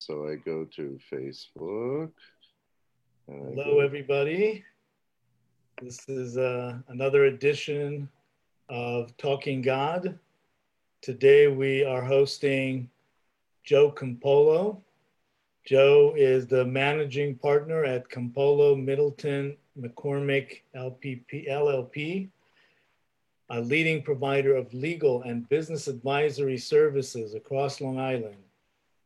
So I go to Facebook. Hello, everybody. This is uh, another edition of Talking God. Today we are hosting Joe Campolo. Joe is the managing partner at Campolo Middleton McCormick LPP, LLP, a leading provider of legal and business advisory services across Long Island.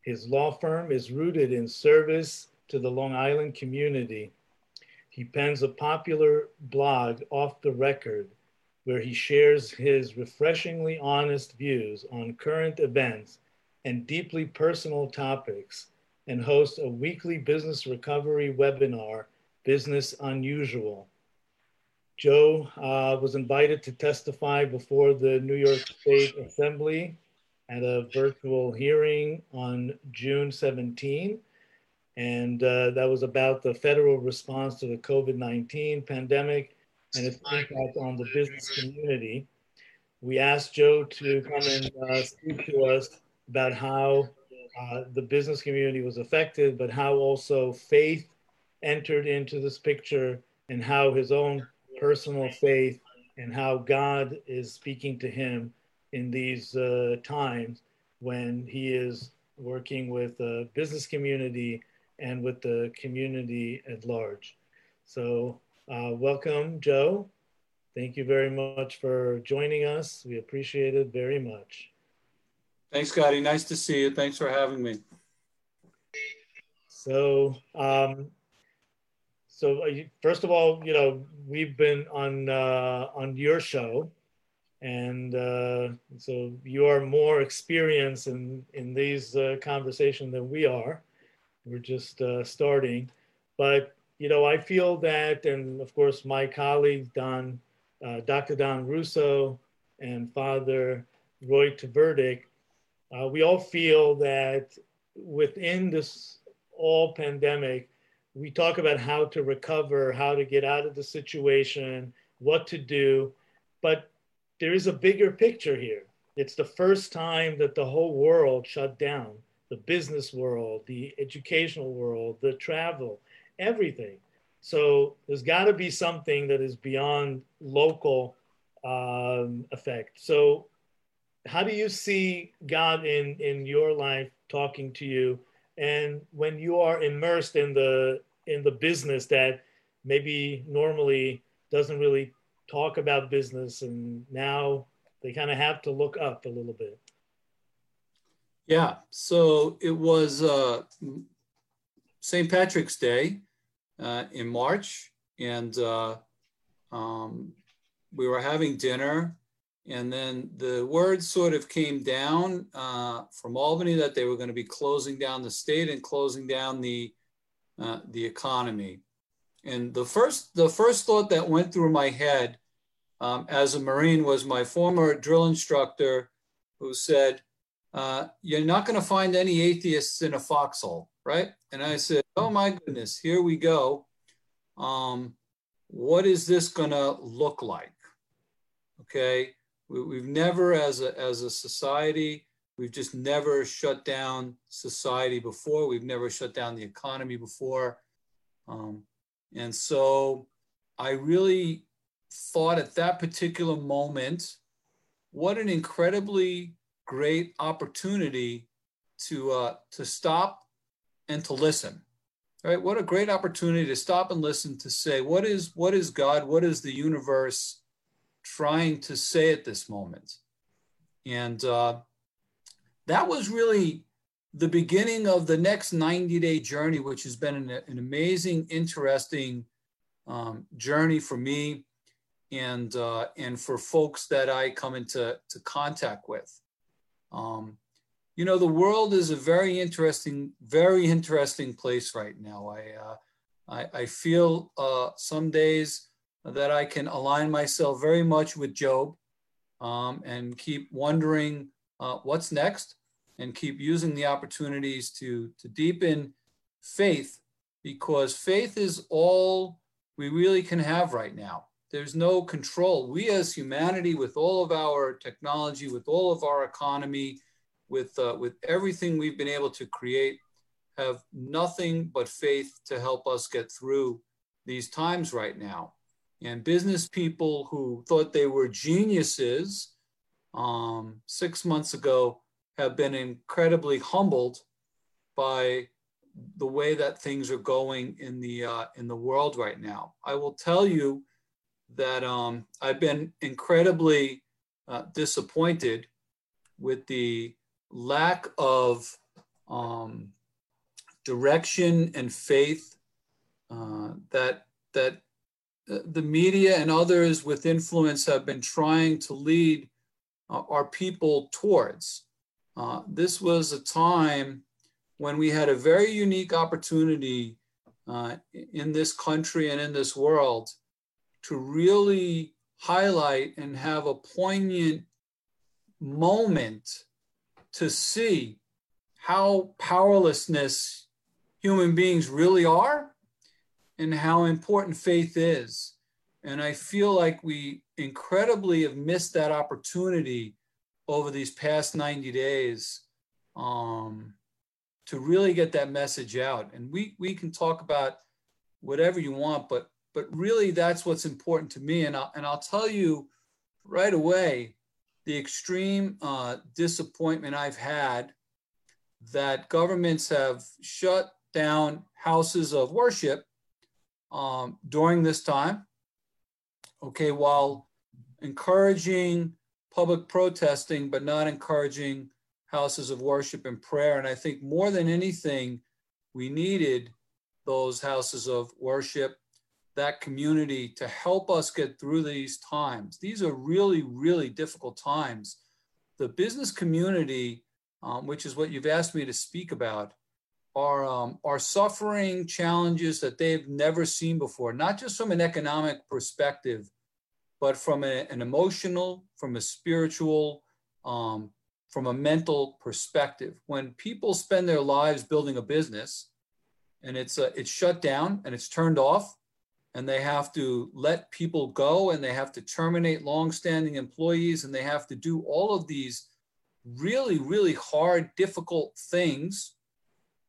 His law firm is rooted in service to the Long Island community. He pens a popular blog, Off the Record, where he shares his refreshingly honest views on current events and deeply personal topics, and hosts a weekly business recovery webinar, Business Unusual. Joe uh, was invited to testify before the New York State Assembly at a virtual hearing on June 17. And uh, that was about the federal response to the COVID 19 pandemic and its impact on the business community. We asked Joe to come and uh, speak to us about how uh, the business community was affected, but how also faith entered into this picture and how his own personal faith and how God is speaking to him in these uh, times when he is working with the business community and with the community at large. So uh, welcome, Joe. Thank you very much for joining us. We appreciate it very much. Thanks, Scotty. Nice to see you. Thanks for having me. So, um, so uh, first of all, you know, we've been on uh, on your show, and uh, so you are more experienced in in these uh, conversations than we are. We're just uh, starting, but you know, I feel that, and of course, my colleague Don, uh, Dr. Don Russo, and Father Roy Tverdik, uh, we all feel that within this all pandemic, we talk about how to recover, how to get out of the situation, what to do, but there is a bigger picture here. It's the first time that the whole world shut down the business world, the educational world, the travel, everything. So there's got to be something that is beyond local um, effect. So, how do you see God in in your life talking to you, and when you are immersed in the in the business that maybe normally doesn't really talk about business and now they kind of have to look up a little bit. Yeah so it was uh, st patrick's day uh, in march and uh, um, we were having dinner and then the word sort of came down uh, from albany that they were going to be closing down the state and closing down the uh, the economy and the first the first thought that went through my head um, as a Marine was my former drill instructor who said, uh, You're not going to find any atheists in a foxhole, right? And I said, Oh my goodness, here we go. Um, what is this going to look like? Okay. We, have never, as a, as a society, we've just never shut down society before. We've never shut down the economy before. Um, and so I really thought at that particular moment, what an incredibly great opportunity to uh, to stop and to listen. Right? What a great opportunity to stop and listen to say what is what is God, what is the universe trying to say at this moment, and uh, that was really the beginning of the next 90 day journey, which has been an, an amazing, interesting um, journey for me and uh, and for folks that I come into to contact with. Um, you know, the world is a very interesting, very interesting place right now. I uh, I, I, feel uh, some days that I can align myself very much with Job um, and keep wondering uh, what's next and keep using the opportunities to to deepen faith because faith is all we really can have right now there's no control. We as humanity, with all of our technology, with all of our economy, with uh, with everything we've been able to create, have nothing but faith to help us get through these times right now. And business people who thought they were geniuses um, six months ago have been incredibly humbled by the way that things are going in the uh, in the world right now. I will tell you that um, I've been incredibly uh, disappointed with the lack of um, direction and faith uh, that that uh, the media and others with influence have been trying to lead uh, our people towards. Uh, this was a time when we had a very unique opportunity uh, in this country and in this world to really highlight and have a poignant moment to see how powerlessness human beings really are and how important faith is. And I feel like we incredibly have missed that opportunity over these past 90 days um, to really get that message out. And we, we can talk about whatever you want, but, but really that's what's important to me. And I'll, and I'll tell you right away, the extreme uh, disappointment I've had that governments have shut down houses of worship um, during this time, okay, while encouraging public protesting, but not encouraging houses of worship and prayer. And I think more than anything, we needed those houses of worship, that community to help us get through these times. These are really, really difficult times. The business community, um, which is what you've asked me to speak about, are, um, are suffering challenges that they've never seen before, not just from an economic perspective, but from a, an emotional, from a spiritual, um, from a mental perspective. When people spend their lives building a business and it's, uh, it's shut down and it's turned off, and they have to let people go and they have to terminate long-standing employees and they have to do all of these really, really hard, difficult things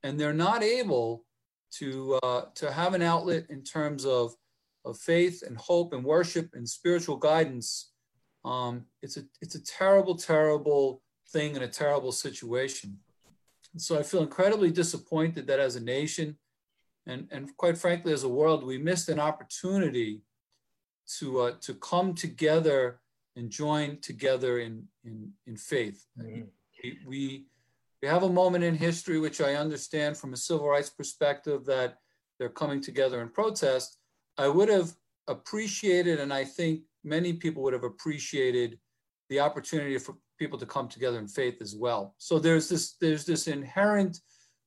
and they're not able to uh, to have an outlet in terms of of faith and hope and worship and spiritual guidance, um, it's a it's a terrible, terrible thing and a terrible situation. And so I feel incredibly disappointed that as a nation, and and quite frankly as a world, we missed an opportunity to uh, to come together and join together in in in faith. Mm-hmm. We, we we have a moment in history which I understand from a civil rights perspective that they're coming together in protest. I would have appreciated, and I think many people would have appreciated the opportunity for people to come together in faith as well. So there's this there's this inherent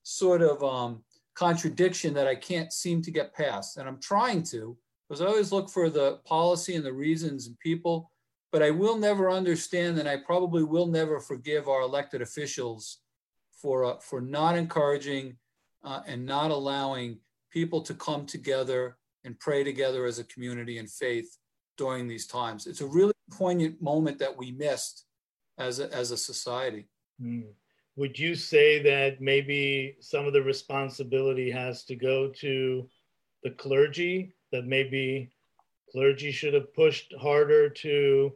sort of um, contradiction that I can't seem to get past, and I'm trying to because I always look for the policy and the reasons and people, but I will never understand, and I probably will never forgive our elected officials for, uh, for not encouraging uh, and not allowing people to come together and pray together as a community in faith during these times. It's a really poignant moment that we missed as a, as a society. Mm. Would you say that maybe some of the responsibility has to go to the clergy, that maybe clergy should have pushed harder to,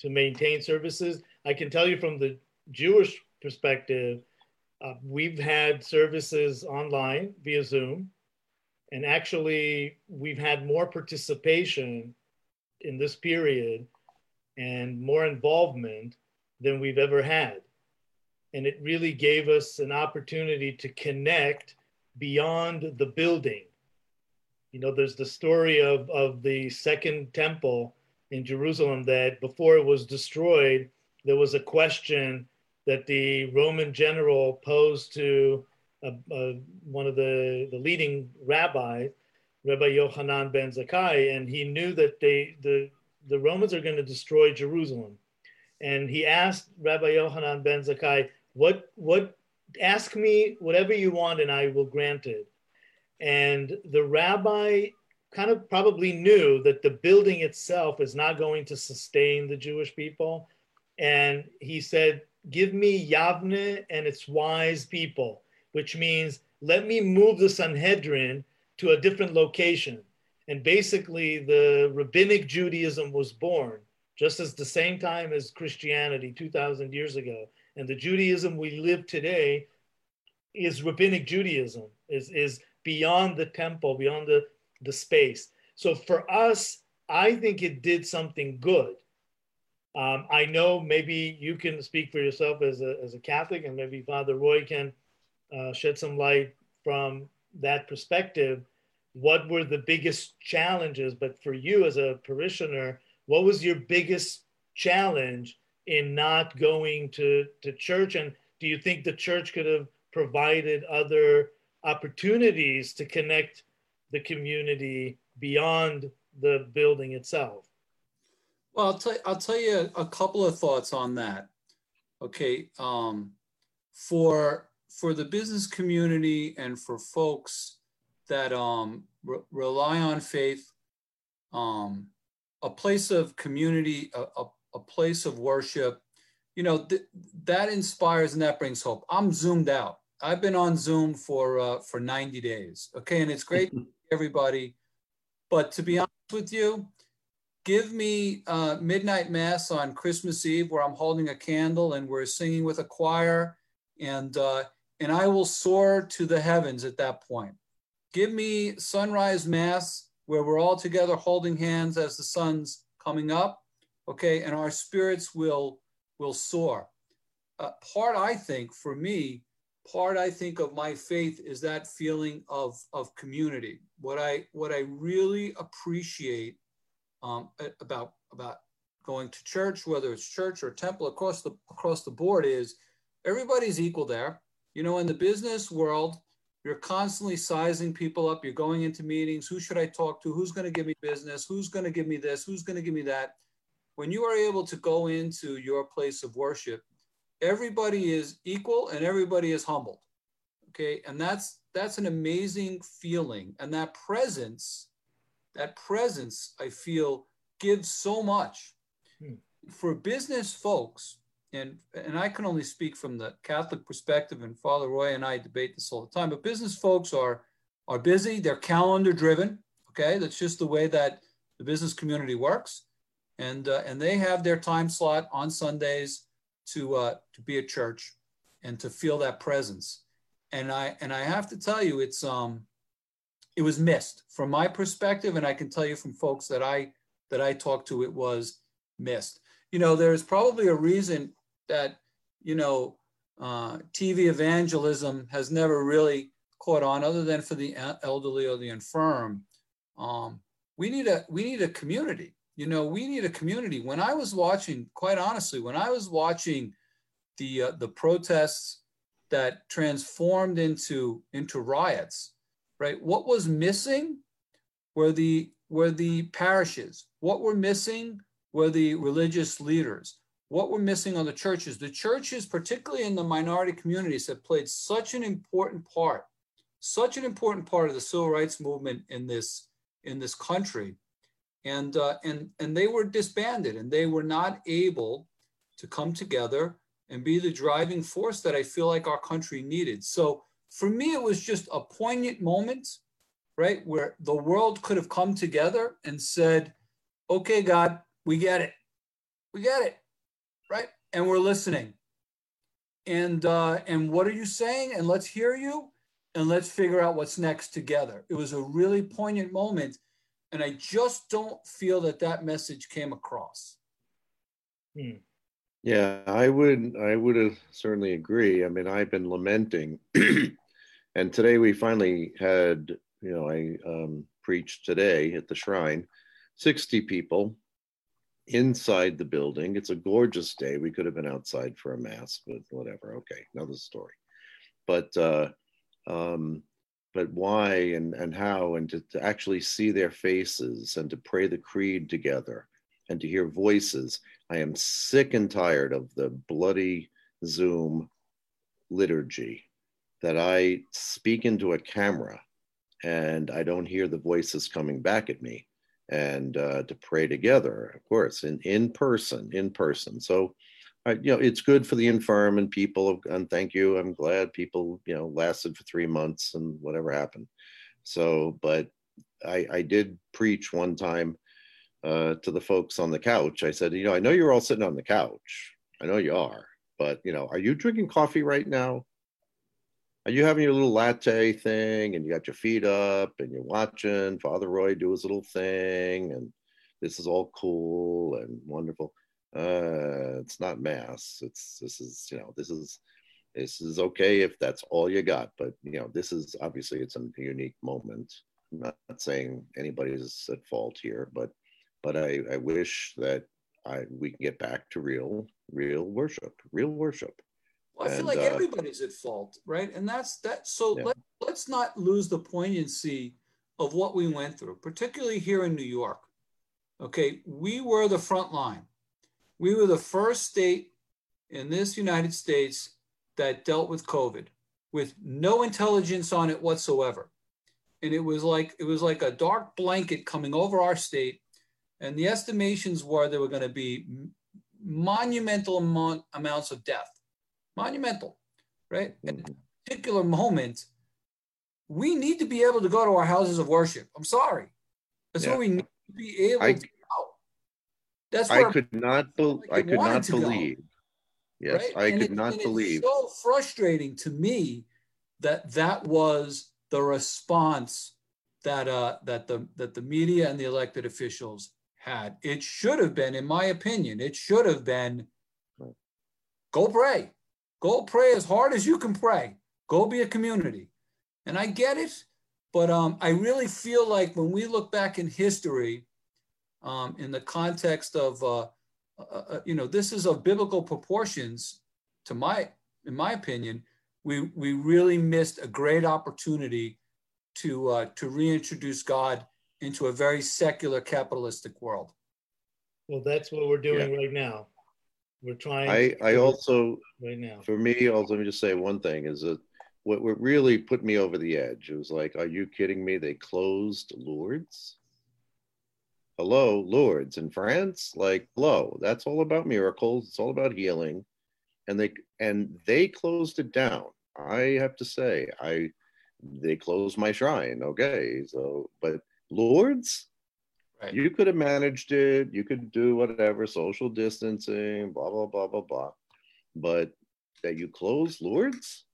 to maintain services? I can tell you from the Jewish perspective, uh, we've had services online via Zoom, and actually, we've had more participation in this period and more involvement than we've ever had. And it really gave us an opportunity to connect beyond the building. You know, there's the story of, of the second temple in Jerusalem that before it was destroyed, there was a question that the Roman general posed to one of the, the leading rabbis, Rabbi Yochanan ben Zakkai, and he knew that they, the, the Romans are going to destroy Jerusalem. And he asked Rabbi Yochanan ben Zakkai, what, what, ask me whatever you want and I will grant it. And the rabbi kind of probably knew that the building itself is not going to sustain the Jewish people. And he said, give me Yavne and its wise people. Which means let me move the Sanhedrin to a different location. And basically, the rabbinic Judaism was born just as the same time as Christianity 2,000 years ago. And the Judaism we live today is rabbinic Judaism, is, is beyond the temple, beyond the, the space. So for us, I think it did something good. Um, I know maybe you can speak for yourself as a, as a Catholic, and maybe Father Roy can uh, shed some light from that perspective. What were the biggest challenges? But for you as a parishioner, what was your biggest challenge in not going to, to church? And do you think the church could have provided other opportunities to connect the community beyond the building itself? Well, I'll tell, I'll tell you a couple of thoughts on that. Okay. Um, for, for the business community and for folks that um, re- rely on faith, um, a place of community, a, a, a place of worship, you know, th- that inspires and that brings hope. I'm zoomed out. I've been on Zoom for uh, for 90 days. Okay, and it's great everybody, but to be honest with you, give me uh, midnight mass on Christmas Eve where I'm holding a candle and we're singing with a choir, and uh, and I will soar to the heavens at that point. Give me sunrise mass where we're all together holding hands as the sun's coming up, okay, and our spirits will will soar. Uh, part I think for me part I think of my faith is that feeling of, of community. What I what I really appreciate um, about about going to church, whether it's church or temple across the across the board, is everybody's equal there. You know, in the business world, you're constantly sizing people up. You're going into meetings. Who should I talk to? Who's going to give me business? Who's going to give me this? Who's going to give me that? When you are able to go into your place of worship everybody is equal and everybody is humbled. Okay. And that's that's an amazing feeling. And that presence, that presence, I feel gives so much. Hmm. For business folks, and and I can only speak from the Catholic perspective, and Father Roy and I debate this all the time, but business folks are are busy, they're calendar driven. Okay, that's just the way that the business community works. And, uh, and they have their time slot on Sundays to uh, to be at church and to feel that presence. And I and I have to tell you, it's um, it was missed from my perspective, and I can tell you from folks that I that I talked to, it was missed. You know, there's probably a reason that you know uh, TV evangelism has never really caught on, other than for the elderly or the infirm. Um, we need a we need a community. You know we need a community. When i was watching quite honestly when i was watching the uh, the protests that transformed into into riots right what was missing were the were the parishes. What were missing were the religious leaders what we're missing on the churches. The churches particularly in the minority communities have played such an important part such an important part of the civil rights movement in this in this country. And uh, and and they were disbanded and they were not able to come together and be the driving force that I feel like our country needed. So for me, it was just a poignant moment, right, where the world could have come together and said, "Okay, God, we get it, we get it, right, and we're listening." And uh, and what are you saying? And let's hear you, and let's figure out what's next together. It was a really poignant moment and I just don't feel that that message came across. Hmm. Yeah, I would I would have certainly agree. I mean, I've been lamenting, and today we finally had you know I um, preached today at the shrine, sixty people inside the building. It's a gorgeous day. We could have been outside for a mass, but whatever. Okay, another story. But uh, um, but why and, and how, and to, to actually see their faces and to pray the creed together and to hear voices. I am sick and tired of the bloody Zoom liturgy that I speak into a camera and I don't hear the voices coming back at me and uh, to pray together, of course, in, in person, in person. So I, you know, it's good for the infirm and people, and thank you. I'm glad people, you know, lasted for three months and whatever happened. So, but I, I did preach one time uh, to the folks on the couch. I said, you know, I know you're all sitting on the couch. I know you are, but you know, are you drinking coffee right now? Are you having your little latte thing and you got your feet up and you're watching Father Roy do his little thing and this is all cool and wonderful? Uh, it's not mass. It's this is you know this is this is okay if that's all you got, but you know this is obviously it's a unique moment. I'm not, saying anybody's at fault here, but but I, I wish that I we can get back to real real worship, real worship. Well, I feel like uh, everybody's at fault, right? And that's that. So yeah. let, let's not lose the poignancy of what we went through, particularly here in New York. Okay, we were the front line we were the first state in this United States that dealt with COVID with no intelligence on it whatsoever. And it was like it was like a dark blanket coming over our state. And the estimations were there were going to be monumental amount, amounts of death. Monumental, right? At a particular moment, we need to be able to go to our houses of worship. I'm sorry. That's yeah. what we need to be able I, to that's I could not. Be- I could not believe. Go, yes, right? I and could it, not believe. so frustrating to me that that was the response that uh, that the that the media and the elected officials had. It should have been, in my opinion, it should have been. Go pray. Go pray as hard as you can pray. Go be a community. And I get it, but um, I really feel like when we look back in history, um, in the context of, uh, uh, uh, you know, this is of biblical proportions, to my, in my opinion, we, we really missed a great opportunity to, uh, to reintroduce God into a very secular capitalistic world. Well, that's what we're doing yeah. right now. We're trying. I, I also, right now, for me, also, let me just say one thing is that what, what really put me over the edge, it was like, are you kidding me? They closed Lourdes hello, Lourdes in France, like hello, that's all about miracles. It's all about healing. And they and they closed it down. I have to say, I they closed my shrine. Okay. So but Lourdes, right. you could have managed it, you could do whatever, social distancing, blah, blah, blah, blah, blah. But that you close Lourdes?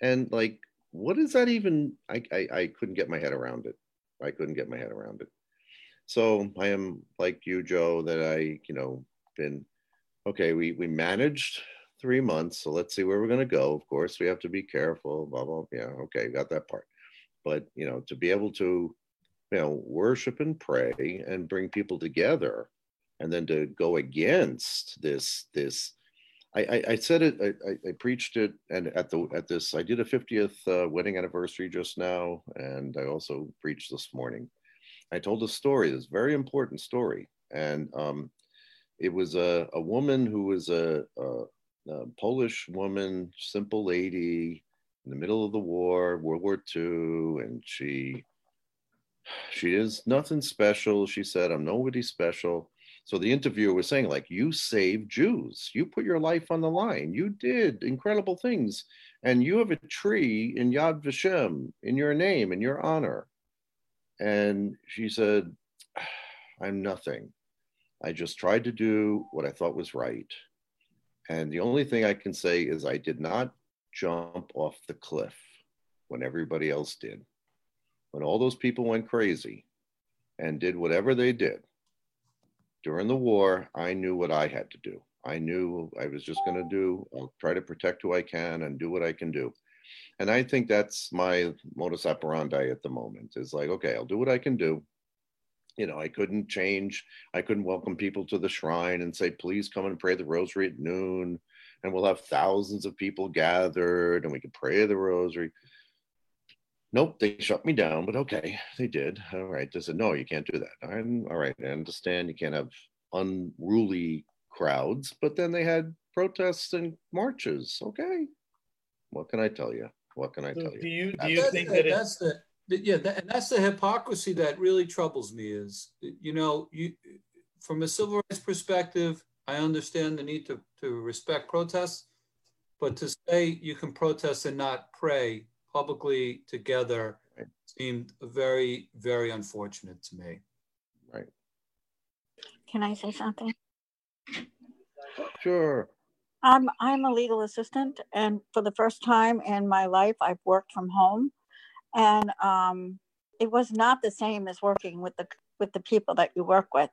And like, what is that even? I, I, I couldn't get my head around it. I couldn't get my head around it. So I am like you, Joe, that I, you know, been okay. We we managed three months, so let's see where we're gonna go. Of course, we have to be careful. Blah blah. Yeah, okay, got that part. But you know, to be able to, you know, worship and pray and bring people together, and then to go against this this I, I, I, said it. I, I, preached it, and at the at this, I did a 50th uh, wedding anniversary just now, and I also preached this morning. I told a story, this very important story. And um, it was a, a woman who was a, a, a, Polish woman, simple lady in the middle of the war, World War II, and she she is nothing special. She said, I'm nobody special. So the interviewer was saying, like, you saved Jews. You put your life on the line. You did incredible things. And you have a tree in Yad Vashem in your name, in your honor. And she said, ah, I'm nothing. I just tried to do what I thought was right. And the only thing I can say is I did not jump off the cliff when everybody else did. When all those people went crazy and did whatever they did during the war, I knew what I had to do. I knew I was just going to do, I'll try to protect who I can and do what I can do and I think that's my modus operandi at the moment is like, okay, I'll do what I can do. You know, I couldn't change, I couldn't welcome people to the shrine and say, please come and pray the rosary at noon. And we'll have thousands of people gathered and we can pray the rosary. Nope, they shut me down, but okay, they did. All right. They said, no, you can't do that. I'm all right. I understand you can't have unruly crowds, but then they had protests and marches. Okay. What can I tell you? What can I tell you? Do you do you think that that's the yeah, that, and that's the hypocrisy that really troubles me. Is you know you from a civil rights perspective, I understand the need to, to respect protests, but to say you can protest and not pray publicly together right. seemed very, very unfortunate to me. Right. Can I say something? Sure. I'm I'm a legal assistant, and for the first time in my life, I've worked from home, and um, it was not the same as working with the with the people that you work with.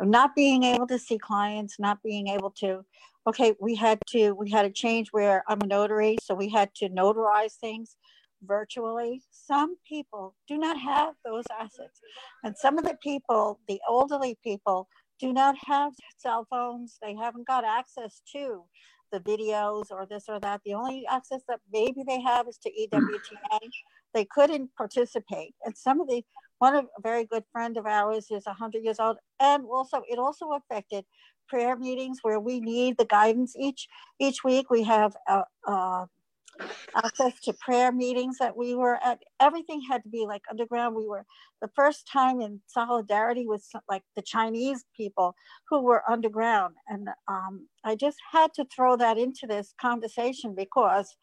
Not being able to see clients, not being able to. Okay, we had to we had a change where I'm a notary, so we had to notarize things virtually. Some people do not have those assets, and some of the people, the elderly people, do not have cell phones. They haven't got access to the videos or this or that. The only access that maybe they have is to hmm. EWTN. They couldn't participate. And some of the, one of a very good friend of ours is 100 years old. And also, it also affected prayer meetings where we need the guidance each each week. We have a, a access to prayer meetings that we were at. Everything had to be like underground. We were the first time in solidarity with like the Chinese people who were underground. And um, I just had to throw that into this conversation because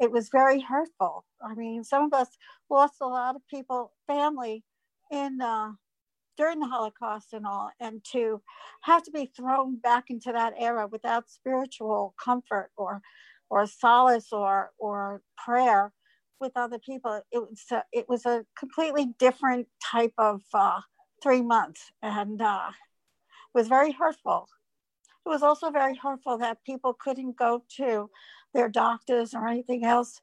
it was very hurtful. I mean, some of us lost a lot of people, family in uh, during the Holocaust and all, and to have to be thrown back into that era without spiritual comfort or or solace or or prayer with other people. It was a, it was a completely different type of uh, three months, and uh, it was very hurtful. It was also very hurtful that people couldn't go to their doctors or anything else.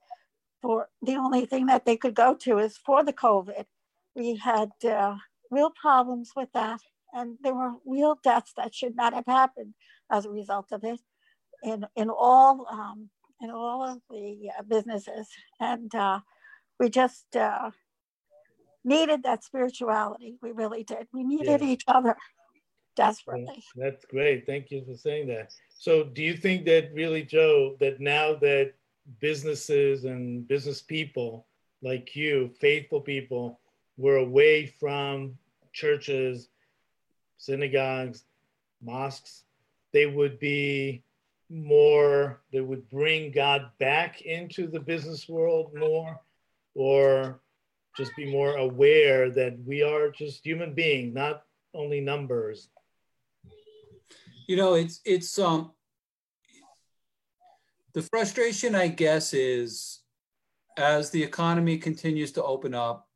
For the only thing that they could go to is for the COVID. We had uh, real problems with that, and there were real deaths that should not have happened as a result of it in in all um, in all of the uh, businesses, and uh, we just uh, needed that spirituality. We really did. We needed yeah. each other desperately. That's great. Thank you for saying that. So, do you think that really, Joe, that now that businesses and business people like you, faithful people, were away from churches, synagogues, mosques, they would be more that would bring God back into the business world more, or just be more aware that we are just human beings, not only numbers. You know, it's it's um the frustration, I guess, is as the economy continues to open up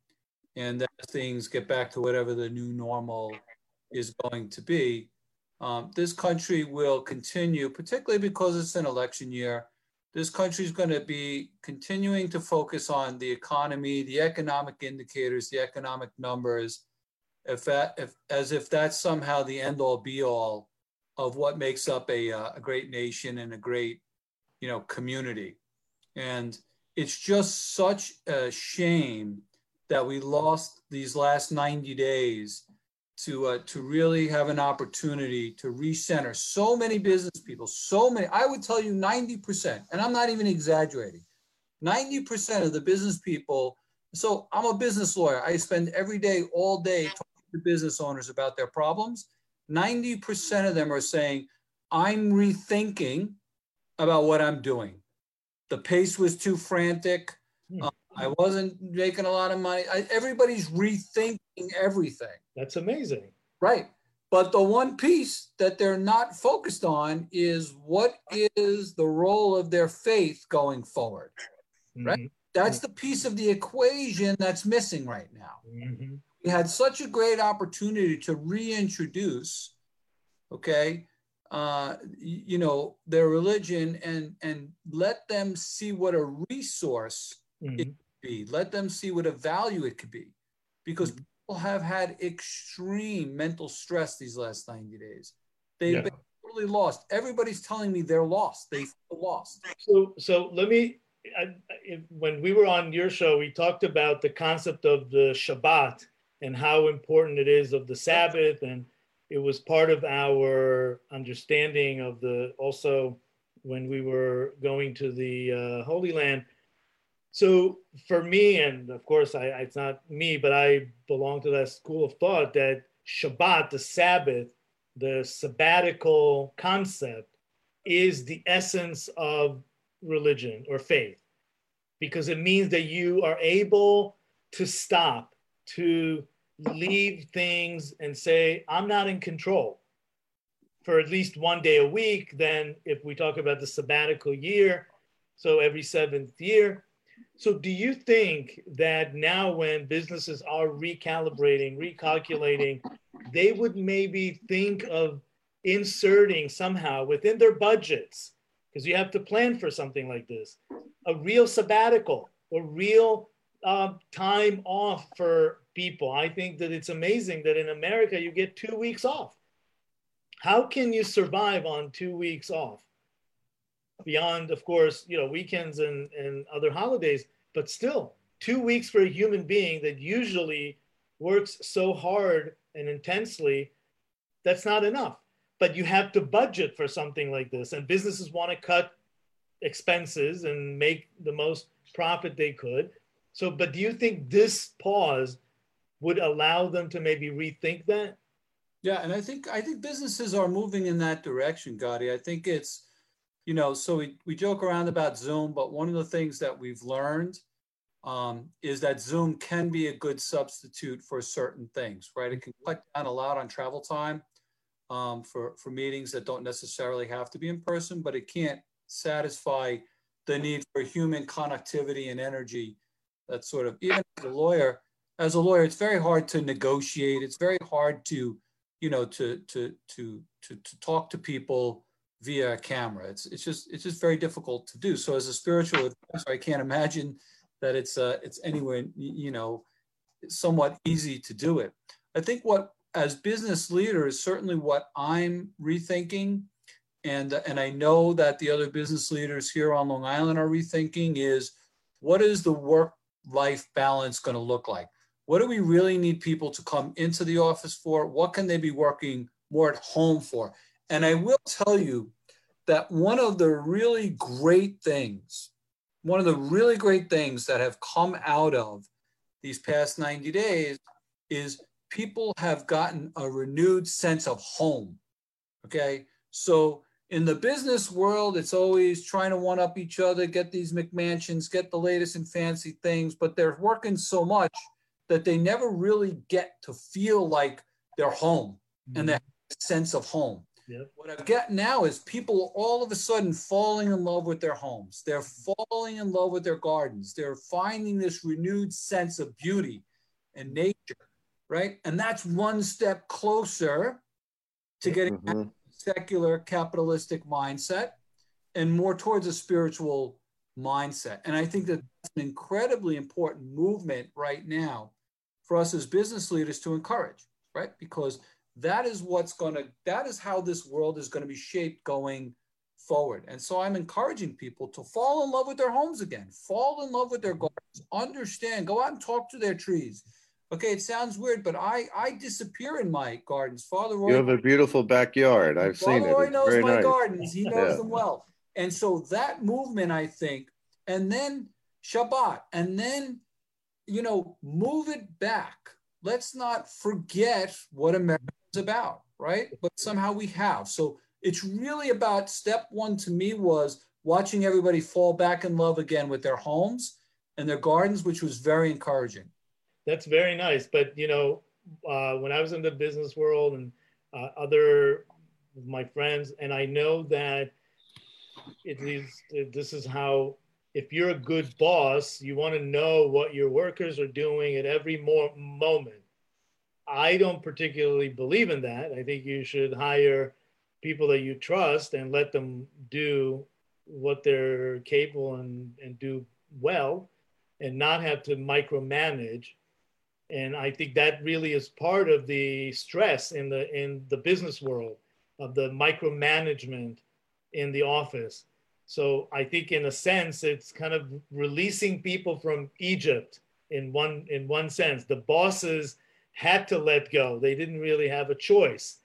and as things get back to whatever the new normal is going to be, um, this country will continue, particularly because it's an election year. This country is going to be continuing to focus on the economy, the economic indicators, the economic numbers, if that, if, as if that's somehow the end all be all of what makes up a, uh, a great nation and a great, you know, community. And it's just such a shame that we lost these last 90 days to uh, to really have an opportunity to recenter so many business people so many i would tell you 90% and i'm not even exaggerating 90% of the business people so i'm a business lawyer. I spend every day all day talking to business owners about their problems. 90% of them are saying i'm rethinking about what i'm doing. The pace was too frantic. Uh, i wasn't making a lot of money I, everybody's rethinking everything that's amazing. Right. But the one piece that they're not focused on is what is the role of their faith going forward. Mm-hmm. Right. That's the piece of the equation that's missing right now. Mm-hmm. We had such a great opportunity to reintroduce, okay, uh, you know, their religion and and let them see what a resource mm-hmm. it could be. Let them see what a value it could be, because mm-hmm have had extreme mental stress these last 90 days. They've yeah. been totally lost. Everybody's telling me they're lost. They feel lost. So, so let me. I, when we were on your show, we talked about the concept of the Shabbat and how important it is of the Sabbath, and it was part of our understanding of the also when we were going to the uh, Holy Land so for me, and of course, I, it's not me, but I belong to that school of thought that Shabbat, the Sabbath, the sabbatical concept is the essence of religion or faith because it means that you are able to stop, to leave things and say, I'm not in control for at least one day a week. Then, if we talk about the sabbatical year, so every seventh year. So, do you think that now, when businesses are recalibrating, recalculating, they would maybe think of inserting somehow within their budgets, because you have to plan for something like this, a real sabbatical or real uh, time off for people. I think that it's amazing that in America you get two weeks off. How can you survive on two weeks off? Beyond, of course, you know, weekends and, and other holidays, but still, two weeks for a human being that usually works so hard and intensely, that's not enough. But you have to budget for something like this, and businesses want to cut expenses and make the most profit they could. So, but do you think this pause would allow them to maybe rethink that? Yeah, and I think I think businesses are moving in that direction, Gotti. I think it's, you know, so we, we joke around about Zoom, but one of the things that we've learned um, is that Zoom can be a good substitute for certain things, right? It can cut down a lot on travel time um, for, for meetings that don't necessarily have to be in person, but it can't satisfy the need for human connectivity and energy. That sort of even as a lawyer, as a lawyer, it's very hard to negotiate. It's very hard to, you know, to to to to, to talk to people via a camera. It's it's just it's just very difficult to do. So as a spiritual advisor, I can't imagine that it's uh it's anywhere you know somewhat easy to do it. I think what as business leaders, certainly what I'm rethinking and and I know that the other business leaders here on Long Island are rethinking is what is the work life balance going to look like? What do we really need people to come into the office for? What can they be working more at home for? And I will tell you that one of the really great things, one of the really great things that have come out of these past 90 days is people have gotten a renewed sense of home. Okay. So in the business world, it's always trying to one up each other, get these McMansions, get the latest and fancy things, but they're working so much that they never really get to feel like they're home mm-hmm. and that sense of home. Yep. What I've got now is people all of a sudden falling in love with their homes. They're falling in love with their gardens. They're finding this renewed sense of beauty and nature, right? And that's one step closer to getting mm-hmm secular capitalistic mindset and more towards a spiritual mindset. And I think that that's an incredibly important movement right now for us as business leaders to encourage, right? Because that is what's going to, that is how this world is going to be shaped going forward. And so I'm encouraging people to fall in love with their homes again, fall in love with their mm-hmm. gardens, understand, go out and talk to their trees, Okay, it sounds weird, but I I disappear in my gardens. Father Roy, you have a beautiful backyard. I've Father seen it. Roy it's knows my nice. gardens. He knows yeah. them well, and so that movement, I think, and then Shabbat, and then you know, move it back. Let's not forget what America about, right? But somehow we have. So it's really about step one to me was watching everybody fall back in love again with their homes and their gardens, which was very encouraging. That's very nice. But you know, uh, when I was in the business world and uh, other my friends, and I know that it is this is how if you're a good boss, you want to know what your workers are doing at every more moment. I don't particularly believe in that. I think you should hire people that you trust and let them do what they're capable and, and do well and not have to micromanage and I think that really is part of the stress in the in the business world of the micromanagement in the office. So I think in a sense it's kind of releasing people from Egypt in one in one sense. The bosses had to let go. They didn't really have a choice.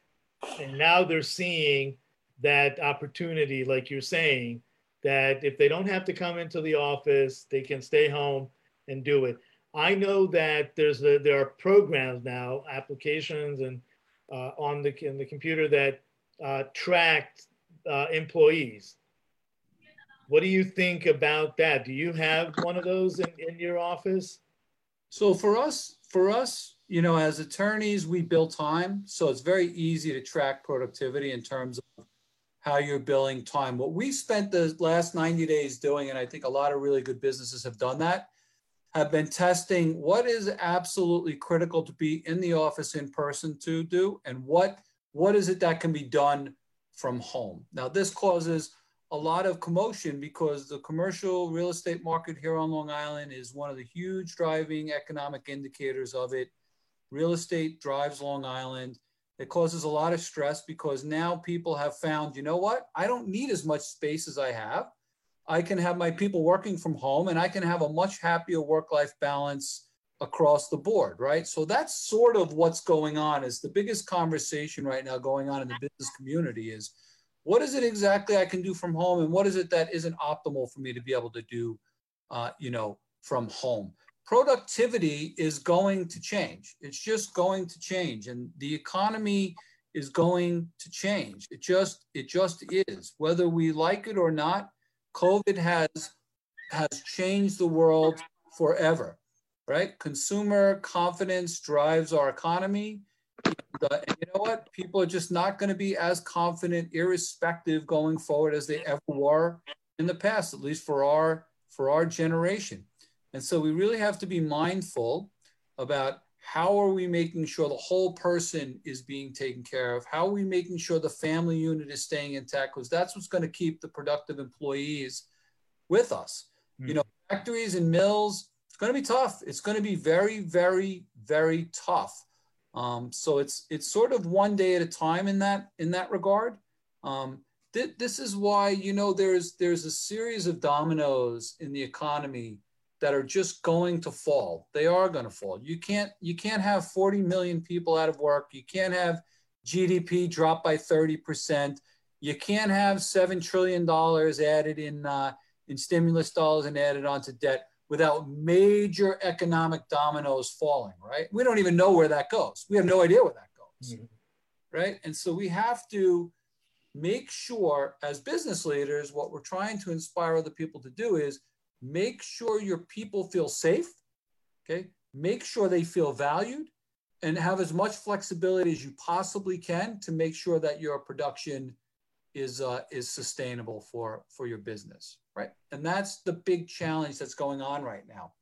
And now they're seeing that opportunity like you're saying that if they don't have to come into the office, they can stay home and do it. I know that there's a, there are programs now, applications and uh, on the, in the computer that uh, tracked uh, employees. What do you think about that? Do you have one of those in, in your office? So for us, for us, you know, as attorneys, we bill time. So it's very easy to track productivity in terms of how you're billing time. What we spent the last 90 days doing, and I think a lot of really good businesses have done that, have been testing what is absolutely critical to be in the office in person to do and what what is it that can be done from home. Now this causes a lot of commotion because the commercial real estate market here on Long Island is one of the huge driving economic indicators of it. Real estate drives Long Island. It causes a lot of stress because now people have found, you know what? I don't need as much space as I have. I can have my people working from home and I can have a much happier work life balance across the board, right? So that's sort of what's going on is the biggest conversation right now going on in the business community is what is it exactly I can do from home and what is it that isn't optimal for me to be able to do, uh, you know, from home productivity is going to change. It's just going to change, and the economy is going to change. It just it just is, whether we like it or not. COVID has has changed the world forever, right? Consumer confidence drives our economy. And, uh, and you know what? People are just not going to be as confident, irrespective, going forward as they ever were in the past, at least for our for our generation. And so we really have to be mindful about how are we making sure the whole person is being taken care of? How are we making sure the family unit is staying intact? Because that's what's going to keep the productive employees with us. Mm-hmm. You know, factories and mills, it's going to be tough. It's going to be very, very, very tough. Um, so it's it's sort of one day at a time in that in that regard. Um, th- this is why you know there's there's a series of dominoes in the economy that are just going to fall. They are going to fall. You can't you can't have 40 million people out of work. You can't have GDP drop by 30%. You can't have seven trillion dollars added in uh, in stimulus dollars and added onto debt without major economic dominoes falling. Right? We don't even know where that goes. We have no idea where that goes. Mm-hmm. Right? And so we have to make sure, as business leaders, what we're trying to inspire other people to do is make sure your people feel safe, okay? Make sure they feel valued and have as much flexibility as you possibly can to make sure that your production is uh, is sustainable for for your business, right? And that's the big challenge that's going on right now.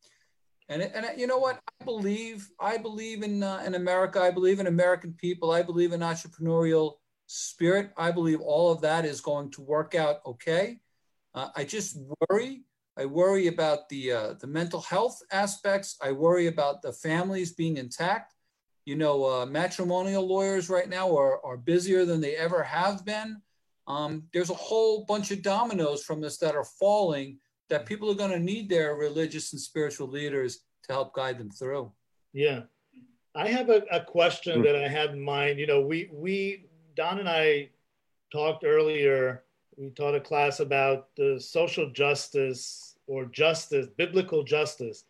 And and you know what? I believe I believe in uh, in America. I believe in American people. I believe in entrepreneurial spirit. I believe all of that is going to work out okay. Uh, I just worry I worry about the uh, the mental health aspects. I worry about the families being intact. You know, uh, matrimonial lawyers right now are, are busier than they ever have been. Um, there's a whole bunch of dominoes from this that are falling that people are going to need their religious and spiritual leaders to help guide them through. Yeah. I have a, a question that I had in mind. You know, we, we, Don and I talked earlier we taught a class about the social justice or justice, biblical justice.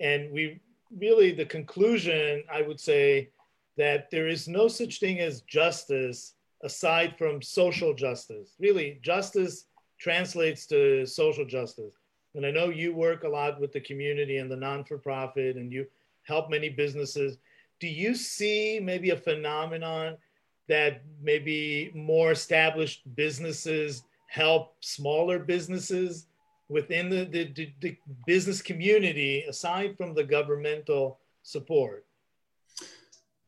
And we really, the conclusion, I would say, that there is no such thing as justice aside from social justice. Really, justice translates to social justice. And I know you work a lot with the community and the non for profit, and you help many businesses. Do you see maybe a phenomenon that maybe more established businesses help smaller businesses within the, the, the, business community aside from the governmental support?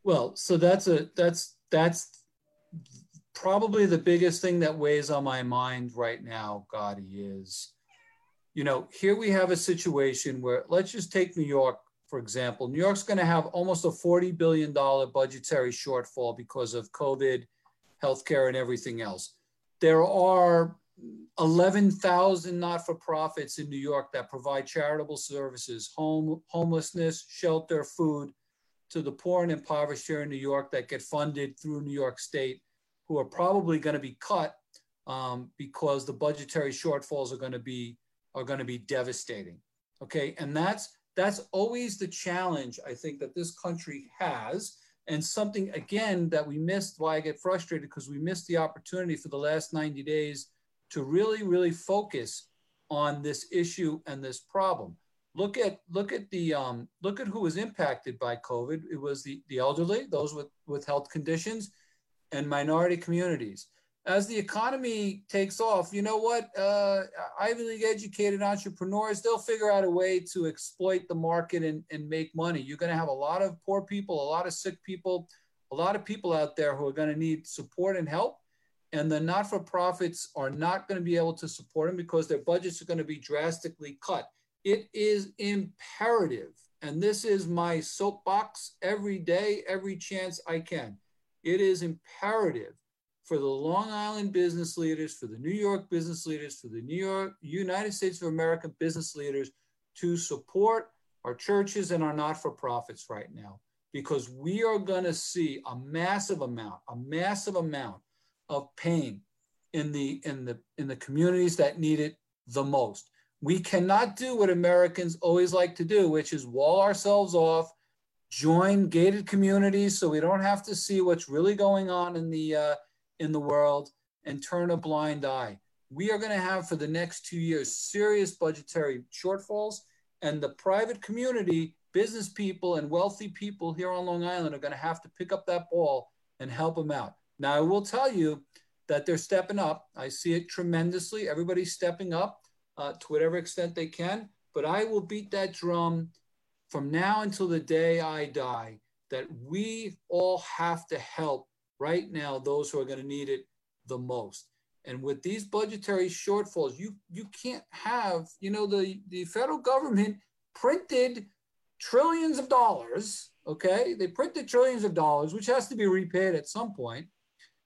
Well so that's a that's that's probably the biggest thing that weighs on my mind right now Gadi is you know here we have a situation where let's just take new york for example, New York's going to have almost a $40 billion budgetary shortfall because of COVID, healthcare, and everything else. There are 11,000 not-for-profits in New York that provide charitable services, home, homelessness, shelter, food to the poor and impoverished here in New York that get funded through New York State, who are probably going to be cut um, because the budgetary shortfalls are going to be are going to be devastating. Okay, and that's that's always the challenge I think that this country has And something again that we missed, why I get frustrated, because we missed the opportunity for the last 90 days to really, really focus on this issue and this problem. Look at look at the um, look at who was impacted by COVID. It was the, the elderly, those with, with health conditions, and minority communities as the economy takes off, you know what? Uh, Ivy League educated entrepreneurs, they'll figure out a way to exploit the market and, and make money. You're going to have a lot of poor people, a lot of sick people, a lot of people out there who are going to need support and help. And the not for profits are not going to be able to support them because their budgets are going to be drastically cut. It is imperative. And this is my soapbox every day, every chance I can. It is imperative for the Long Island business leaders, for the New York business leaders, for the New York, United States of America business leaders to support our churches and our not-for-profits right now, because we are going to see a massive amount, a massive amount of pain in the in the in the communities that need it the most. We cannot do what Americans always like to do, which is wall ourselves off, join gated communities so we don't have to see what's really going on in the uh, in the world and turn a blind eye. We are going to have for the next two years serious budgetary shortfalls, and the private community, business people, and wealthy people here on Long Island are going to have to pick up that ball and help them out. Now, I will tell you that they're stepping up. I see it tremendously. Everybody's stepping up uh, to whatever extent they can, but I will beat that drum from now until the day I die that we all have to help right now those who are going to need it the most. And with these budgetary shortfalls, you you can't have, you know, the, the federal government printed trillions of dollars, okay? They printed trillions of dollars, which has to be repaid at some point.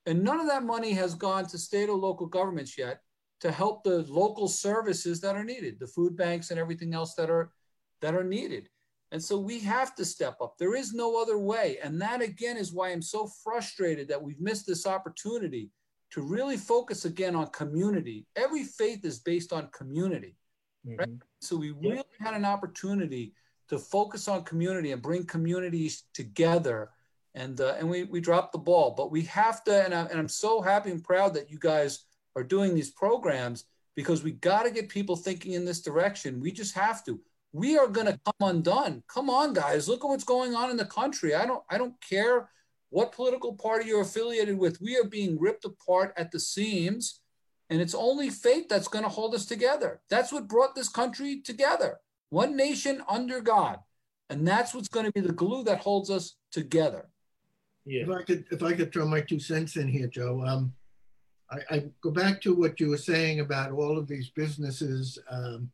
And none of that money has gone to state or local governments yet to help the local services that are needed, the food banks and everything else that are that are needed. And so we have to step up. There is no other way. And that again is why I'm so frustrated that we've missed this opportunity to really focus again on community. Every faith is based on community. Mm-hmm. Right? So we really had an opportunity to focus on community and bring communities together. And, uh, and we, we dropped the ball, but we have to, and, I, and I'm so happy and proud that you guys are doing these programs because we got to get people thinking in this direction. We just have to we are going to come undone. Come on, guys, look at what's going on in the country. I don't, I don't care what political party you're affiliated with. We are being ripped apart at the seams, and it's only faith that's going to hold us together. That's what brought this country together. One nation under God, and that's what's going to be the glue that holds us together. Yeah. If I could, if I could throw my two cents in here, Joe. Um, I, I go back to what you were saying about all of these businesses um,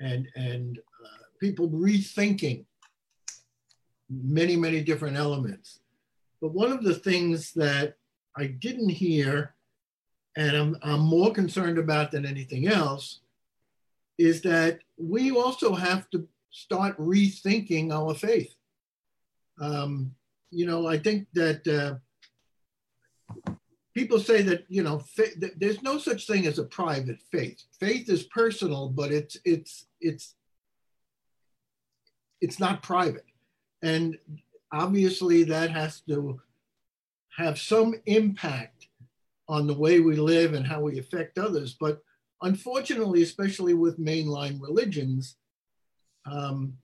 and and people rethinking many, many different elements. But one of the things that I didn't hear, and I'm, I'm more concerned about than anything else, is that we also have to start rethinking our faith. Um, you know, I think that uh, people say that you know there's no such thing as a private faith. Faith is personal, but it's it's it's it's not private. And obviously that has to have some impact on the way we live and how we affect others. But unfortunately, especially with mainline religions, um,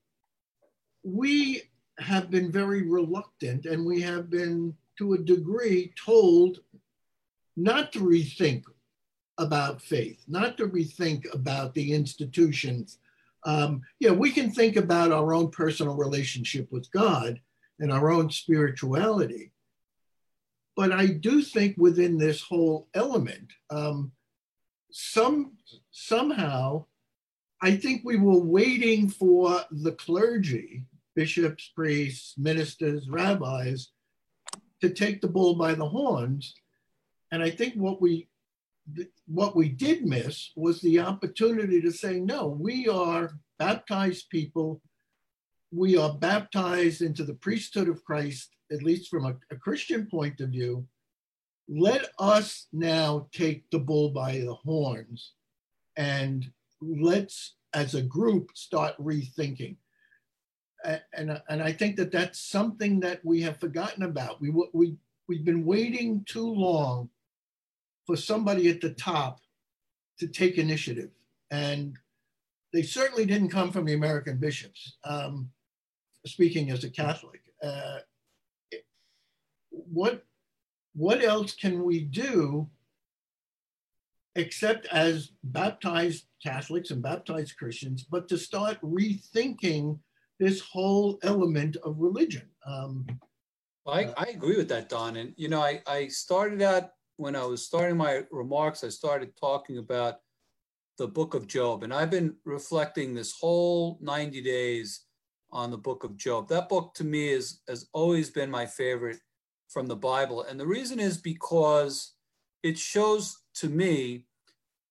we have been very reluctant and we have been, to a degree, told not to rethink about faith, not to rethink about the institutions um, yeah, we can think about our own personal relationship with God and our own spirituality. But I do think within this whole element, um, some somehow, I think we were waiting for the clergy, bishops, priests, ministers, rabbis, to take the bull by the horns. And I think what we what we did miss was the opportunity to say, no, we are baptized people. We are baptized into the priesthood of Christ, at least from a, a Christian point of view. Let us now take the bull by the horns and let's, as a group, start rethinking. and, and I think that that's something that we have forgotten about. We, we, we've been waiting too long for somebody at the top to take initiative. And they certainly didn't come from the American bishops, um, speaking as a Catholic. Uh, what, what else can we do except as baptized Catholics and baptized Christians, but to start rethinking this whole element of religion? Um, I, I agree with that, Don. And, you know, I, I started out when I was starting my remarks, I started talking about the book of Job. And I've been reflecting this whole 90 days on the book of Job. That book to me is, has always been my favorite from the Bible. And the reason is because it shows to me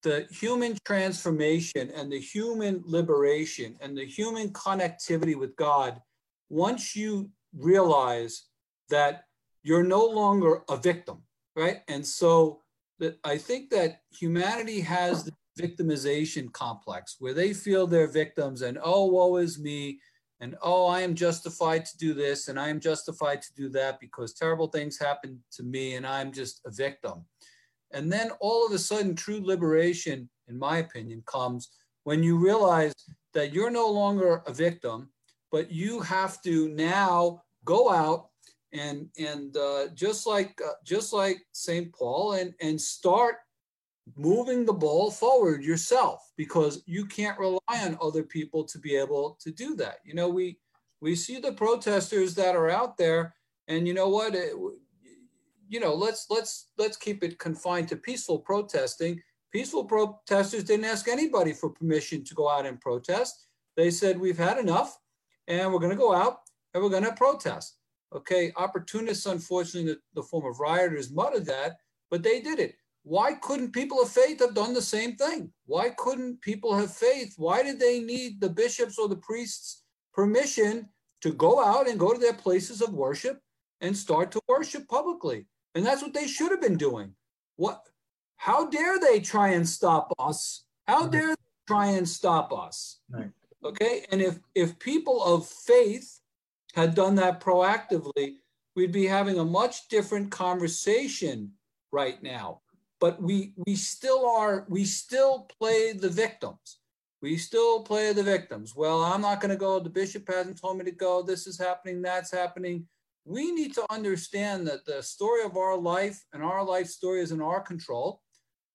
the human transformation and the human liberation and the human connectivity with God once you realize that you're no longer a victim, right? And so that I think that humanity has the victimization complex where they feel they're victims and oh woe is me and oh i am justified to do this and i am justified to do that because terrible things happen to me and i'm just a victim and then all of a sudden true liberation in my opinion comes when you realize that you're no longer a victim but you have to now go out and and uh, just like uh, just like st paul and and start moving the ball forward yourself because you can't rely on other people to be able to do that. You know, we we see the protesters that are out there, and you know what? It, you know, let's let's let's keep it confined to peaceful protesting. Peaceful protesters didn't ask anybody for permission to go out and protest. They said we've had enough, and we're going to go out and we're going to protest. Okay, opportunists, unfortunately, the, the form of rioters muttered that, but they did it. Why couldn't people of faith have done the same thing? Why couldn't people have faith? Why did they need the bishops or the priests' permission to go out and go to their places of worship and start to worship publicly? And that's what they should have been doing. What? How dare they try and stop us? How dare they try and stop us? Right. Okay, and if if people of faith had done that proactively, we'd be having a much different conversation right now. But we we still are we still play the victims. We still play the victims. Well i'm not going to go the bishop hasn't told me to go this is happening that's happening. We need to understand that the story of our life and our life story is in our control.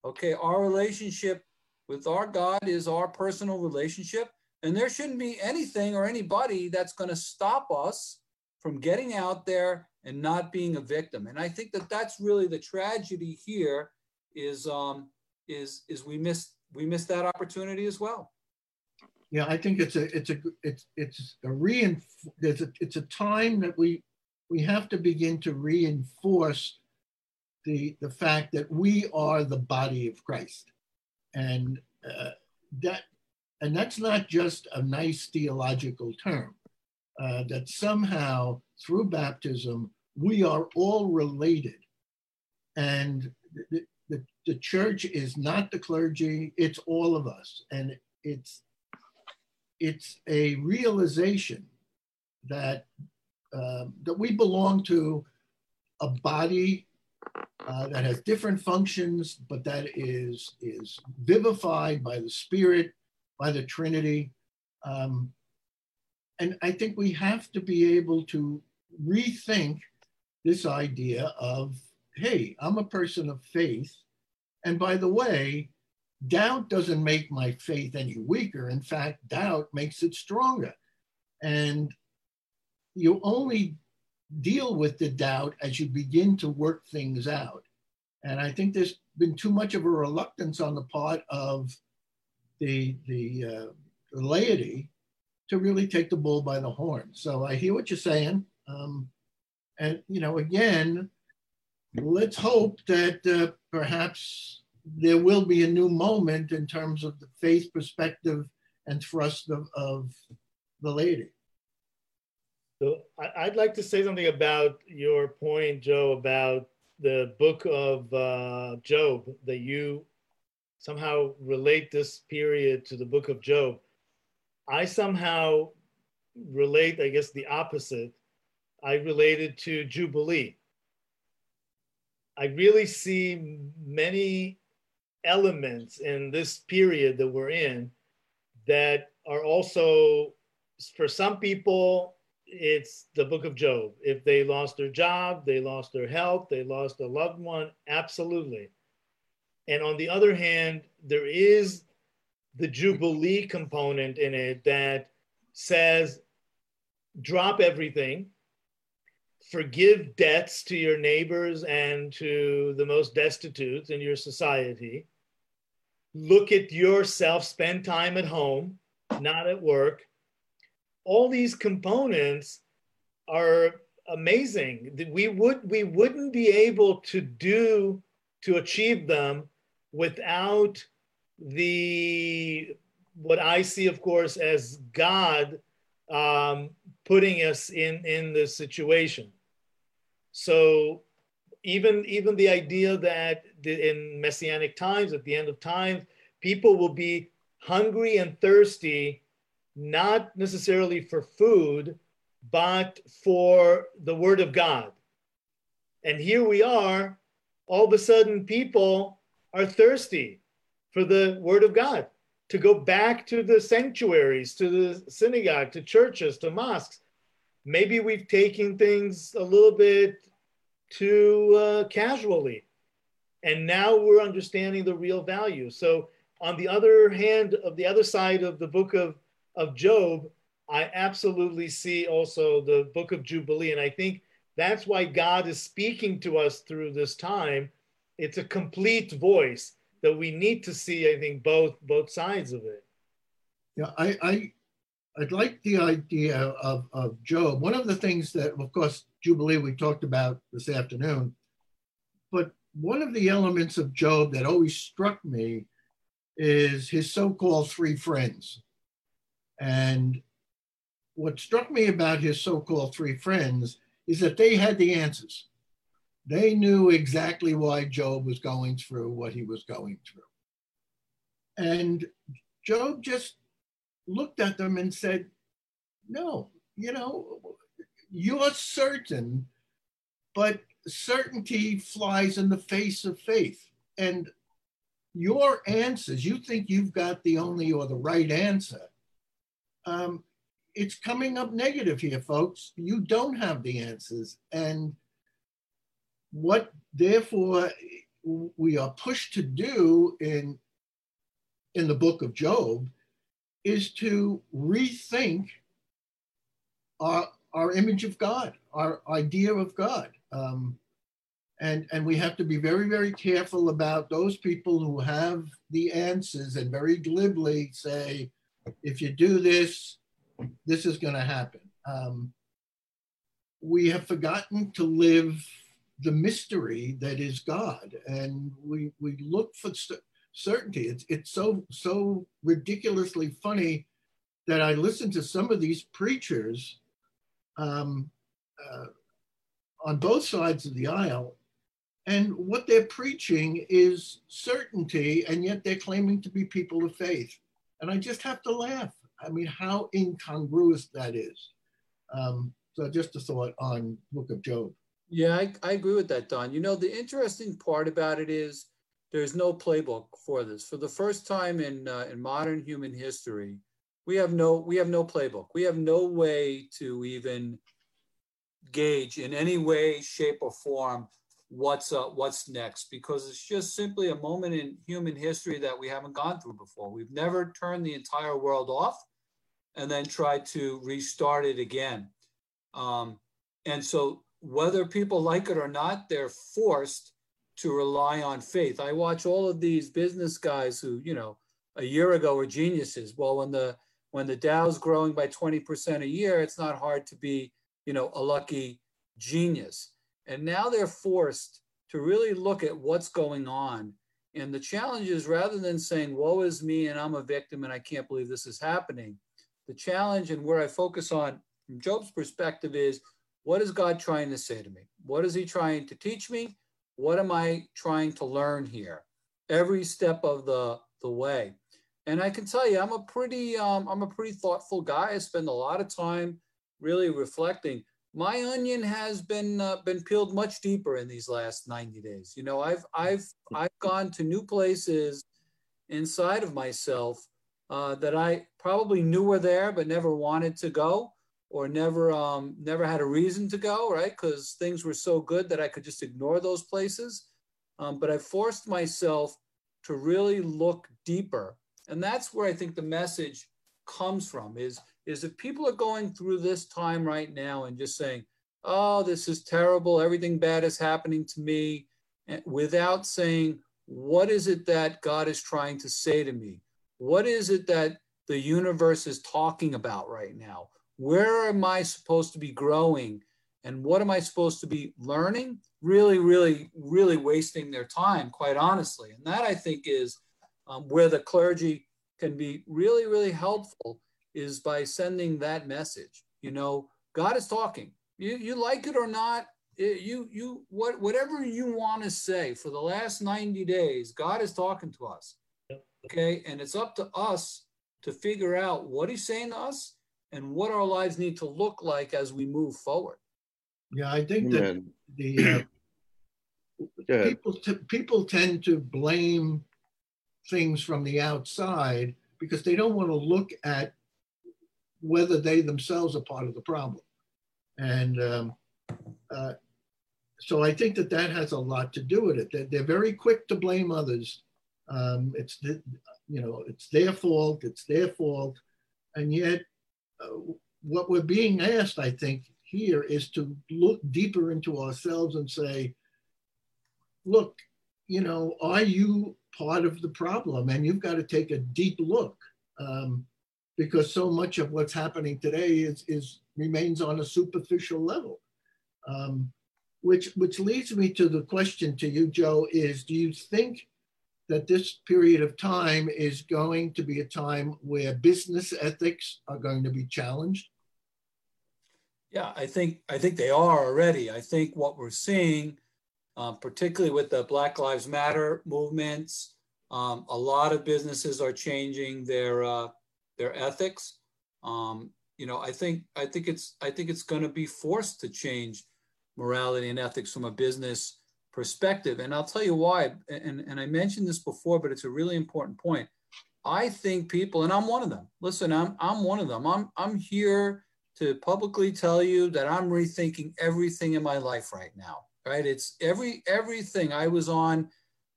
Okay our relationship with our god is our personal relationship and there shouldn't be anything or anybody that's going to stop us from getting out there and not being a victim and i think that that's really the tragedy here is um, is is we missed we missed that opportunity as well. Yeah, I think it's a it's a it's it's a reinf- there's a, it's a time that we we have to begin to reinforce the the fact that we are the body of Christ, and uh, that and that's not just a nice theological term. Uh, that somehow through baptism we are all related, and the, the church is not the clergy, it's all of us. And it's, it's a realization that, uh, that we belong to a body uh, that has different functions, but that is, is vivified by the Spirit, by the Trinity. Um, and I think we have to be able to rethink this idea of hey, I'm a person of faith. And by the way, doubt doesn't make my faith any weaker. In fact, doubt makes it stronger. And you only deal with the doubt as you begin to work things out. And I think there's been too much of a reluctance on the part of the, the, uh, laity to really take the bull by the horn. So I hear what you're saying. Um, and, you know, again, let's hope that uh, perhaps there will be a new moment in terms of the faith perspective and thrust of, of the laity. So I'd like to say something about your point, Joe, about the book of uh, Job, that you somehow relate this period to the book of Job. I somehow relate, I guess, the opposite. I related to Jubilee. I really see many elements in this period that we're in that are also, for some people, it's the book of Job. If they lost their job, they lost their health, they lost a loved one, absolutely. And on the other hand, there is the Jubilee component in it that says drop everything, forgive debts to your neighbors and to the most destitute in your society, look at yourself, spend time at home, not at work. All these components are amazing. We would we wouldn't be able to do to achieve them without the what I see, of course, as God um, putting us in in this situation. So even even the idea that in messianic times, at the end of time, people will be hungry and thirsty, not necessarily for food, but for the word of God. And here we are, all of a sudden, people are thirsty for the word of God, to go back to the sanctuaries, to the synagogue, to churches, to mosques. Maybe we've taken things a little bit too uh, casually. And now we're understanding the real value. So, on the other hand, of the other side of the book of, of Job, I absolutely see also the book of Jubilee. And I think that's why God is speaking to us through this time. It's a complete voice that we need to see, I think, both both sides of it. Yeah, I, I I'd like the idea of, of Job. One of the things that, of course, Jubilee we talked about this afternoon, but one of the elements of Job that always struck me is his so-called three friends. And what struck me about his so-called three friends is that they had the answers. They knew exactly why Job was going through what he was going through. And Job just looked at them and said, No, you know, you're certain, but certainty flies in the face of faith. And your answers, you think you've got the only or the right answer. Um, it's coming up negative here, folks. You don't have the answers. And what therefore we are pushed to do in in the book of job is to rethink our our image of god our idea of god. Um, and and we have to be very very careful about those people who have the answers and very glibly say if you do this this is going to happen. Um, we have forgotten to live the mystery that is God, and we we look for certainty. It's it's so so ridiculously funny that I listen to some of these preachers um, uh, on both sides of the aisle, and what they're preaching is certainty, and yet they're claiming to be people of faith. And I just have to laugh. I mean, how incongruous that is. Um, so just a thought on Book of Job. Yeah, I, I agree with that, Don. You know, the interesting part about it is there's no playbook for this. For the first time in uh, in modern human history, we have no we have no playbook. We have no way to even gauge in any way, shape, or form what's uh, what's next because it's just simply a moment in human history that we haven't gone through before. We've never turned the entire world off and then tried to restart it again. Um, and so whether people like it or not, they're forced to rely on faith. I watch all of these business guys who, you know, a year ago were geniuses. Well, when the when the Dow's growing by 20% a year, it's not hard to be, you know, a lucky genius. And now they're forced to really look at what's going on. And the challenge is rather than saying, woe is me and I'm a victim and I can't believe this is happening, the challenge and where I focus on from Job's perspective is what is God trying to say to me? What is He trying to teach me? What am I trying to learn here? Every step of the, the way. And I can tell you, I'm a pretty, um, I'm a pretty thoughtful guy. I spend a lot of time really reflecting. My onion has been uh, been peeled much deeper in these last 90 days. You know, I've I've I've gone to new places inside of myself uh, that I probably knew were there but never wanted to go or never um, never had a reason to go, right? Because things were so good that I could just ignore those places. Um, but I forced myself to really look deeper, and that's where I think the message comes from. Is is if people are going through this time right now and just saying, "Oh, this is terrible. Everything bad is happening to me," without saying, "What is it that God is trying to say to me? What is it that the universe is talking about right now?" Where am I supposed to be growing and what am I supposed to be learning? Really, really, really wasting their time, quite honestly. And that I think is um, where the clergy can be really, really helpful is by sending that message. You know, God is talking. You, you like it or not, it, you you what whatever you want to say for the last 90 days, God is talking to us. Okay, and it's up to us to figure out what He's saying to us and what our lives need to look like as we move forward. Yeah, I think that the uh, people t- people tend to blame things from the outside because they don't want to look at whether they themselves are part of the problem, and um, uh, so I think that that has a lot to do with it. They're, they're very quick to blame others. Um, it's the, you know it's their fault. It's their fault, and yet what we're being asked, I think, here is to look deeper into ourselves and say, look, you know, are you part of the problem? And you've got to take a deep look um, because so much of what's happening today is, is remains on a superficial level. Um, which, which leads me to the question to you, Joe, is do you think that this period of time is going to be a time where business ethics are going to be challenged? Yeah, I think I think they are already. I think what we're seeing, um, particularly with the Black Lives Matter movements, um, a lot of businesses are changing their uh, their ethics. Um, you know, I think I think it's I think it's going to be forced to change morality and ethics from a business perspective. And I'll tell you why. And, and I mentioned this before, but it's a really important point. I think people, and I'm one of them. Listen, I'm I'm one of them. I'm I'm here to publicly tell you that I'm rethinking everything in my life right now. Right? It's every everything I was on.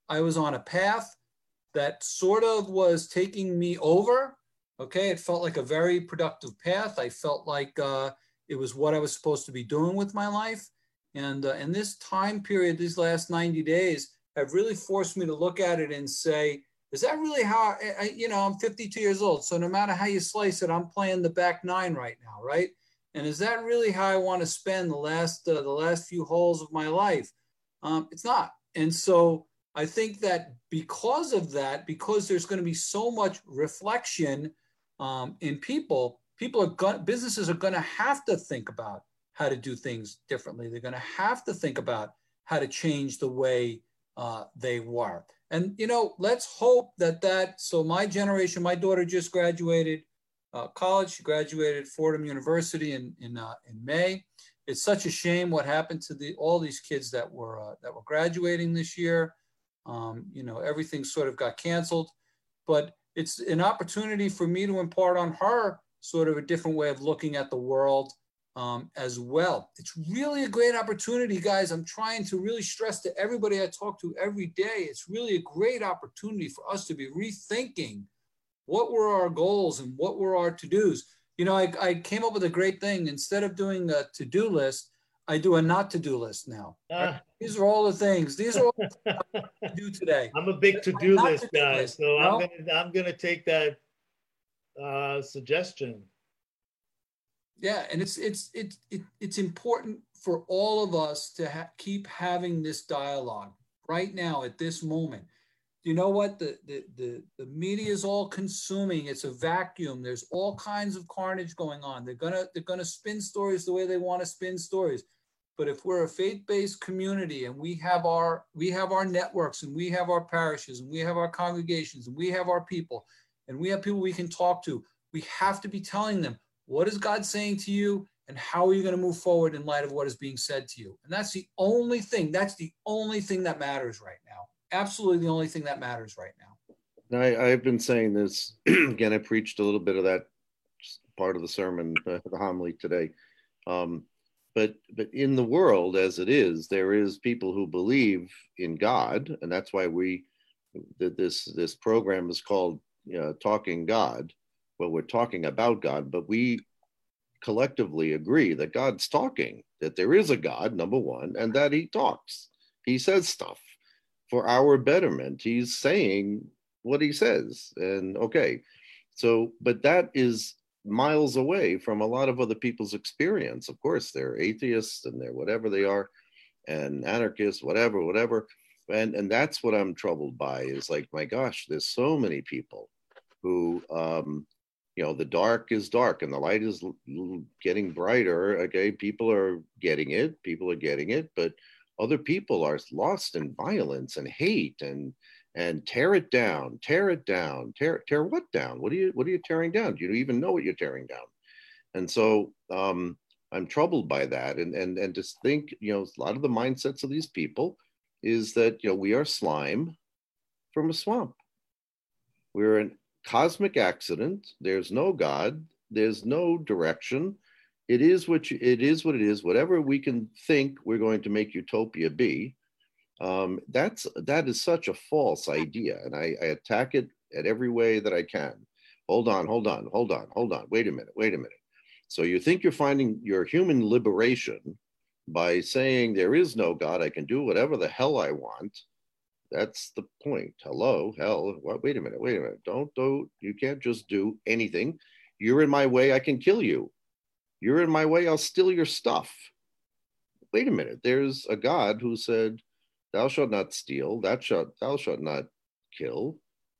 I was on a path that sort of was taking me over. Okay, it felt like a very productive path. I felt like uh, it was what I was supposed to be doing with my life. And, uh, this time period, these last 90 days, have really forced me to look at it and say, is that really how, I, I, you know, I'm 52 years old. So no matter how you slice it, I'm playing the back nine right now, right? And is that really how I want to spend the last, uh, the last few holes of my life? Um, it's not. And so I think that because of that, because there's going to be so much reflection um, in people, people are going, businesses are going to have to think about how to do things differently. They're going to have to think about how to change the way uh, they work. And you know, let's hope that that. So my generation, my daughter just graduated uh, college. She graduated Fordham University in in uh, in May. It's such a shame what happened to the all these kids that were uh, that were graduating this year. Um, you know, everything sort of got canceled, but it's an opportunity for me to impart on her sort of a different way of looking at the world um, as well. It's really a great opportunity, guys. I'm trying to really stress to everybody I talk to every day. It's really a great opportunity for us to be rethinking what were our goals and what were our to dos. You know, I, I came up with a great thing. Instead of doing a to do list, I do a not to do list now. Uh, These are all the things. These are all the do today. I'm a big to do list guy, so I'm gonna I'm gonna take that uh, suggestion yeah and it's it's it's it, it's important for all of us to ha- keep having this dialogue right now at this moment. You know what? The, the the the media is all consuming. It's a vacuum. There's all kinds of carnage going on. They're gonna they're gonna spin stories the way they want to spin stories. But if we're a faith-based community and we have our we have our networks and we have our parishes and we have our congregations and we have our people and we have people we can talk to. We have to be telling them what is God saying to you and how are you going to move forward in light of what is being said to you. And that's the only thing, that's the only thing that matters right now. Absolutely the only thing that matters right now. I, I've been saying this again. I preached a little bit of that part of the sermon, uh, the homily today. Um, but but in the world as it is, there is people who believe in God, and that's why we that this this program is called know, Talking God. Well, we're talking about God, but we collectively agree that God's talking, that there is a God, number one, and that He talks. He says stuff for our betterment. He's saying what He says, and okay. So, but that is miles away from a lot of other people's experience. Of course, they're atheists and they're whatever they are, and anarchists, whatever, whatever. And and that's what I'm troubled by is like, my gosh, there's so many people who um, you know the dark is dark and the light is getting brighter okay people are getting it people are getting it but other people are lost in violence and hate and and tear it down, tear it down, tear tear what down? What are you what are you tearing down? Do you even know what you're tearing down? And so um, I'm troubled by that, and and and just think, you know, a lot of the mindsets of these people is that you know we are slime from a swamp. We're a cosmic accident. There's no God. There's no direction. It is what you, it is what it is. Whatever we can think we're going to make utopia be, um, that's that is such a false idea and I, I attack it at every way that i can hold on hold on hold on hold on wait a minute wait a minute so you think you're finding your human liberation by saying there is no god i can do whatever the hell i want that's the point. Hello? Hell what wait a minute wait a minute. Don't do you can't just do anything. You're in my way i can kill you. You're in my way i'll steal your stuff. Wait a minute there's a god who said thou shalt not steal, That shalt thou shalt not kill,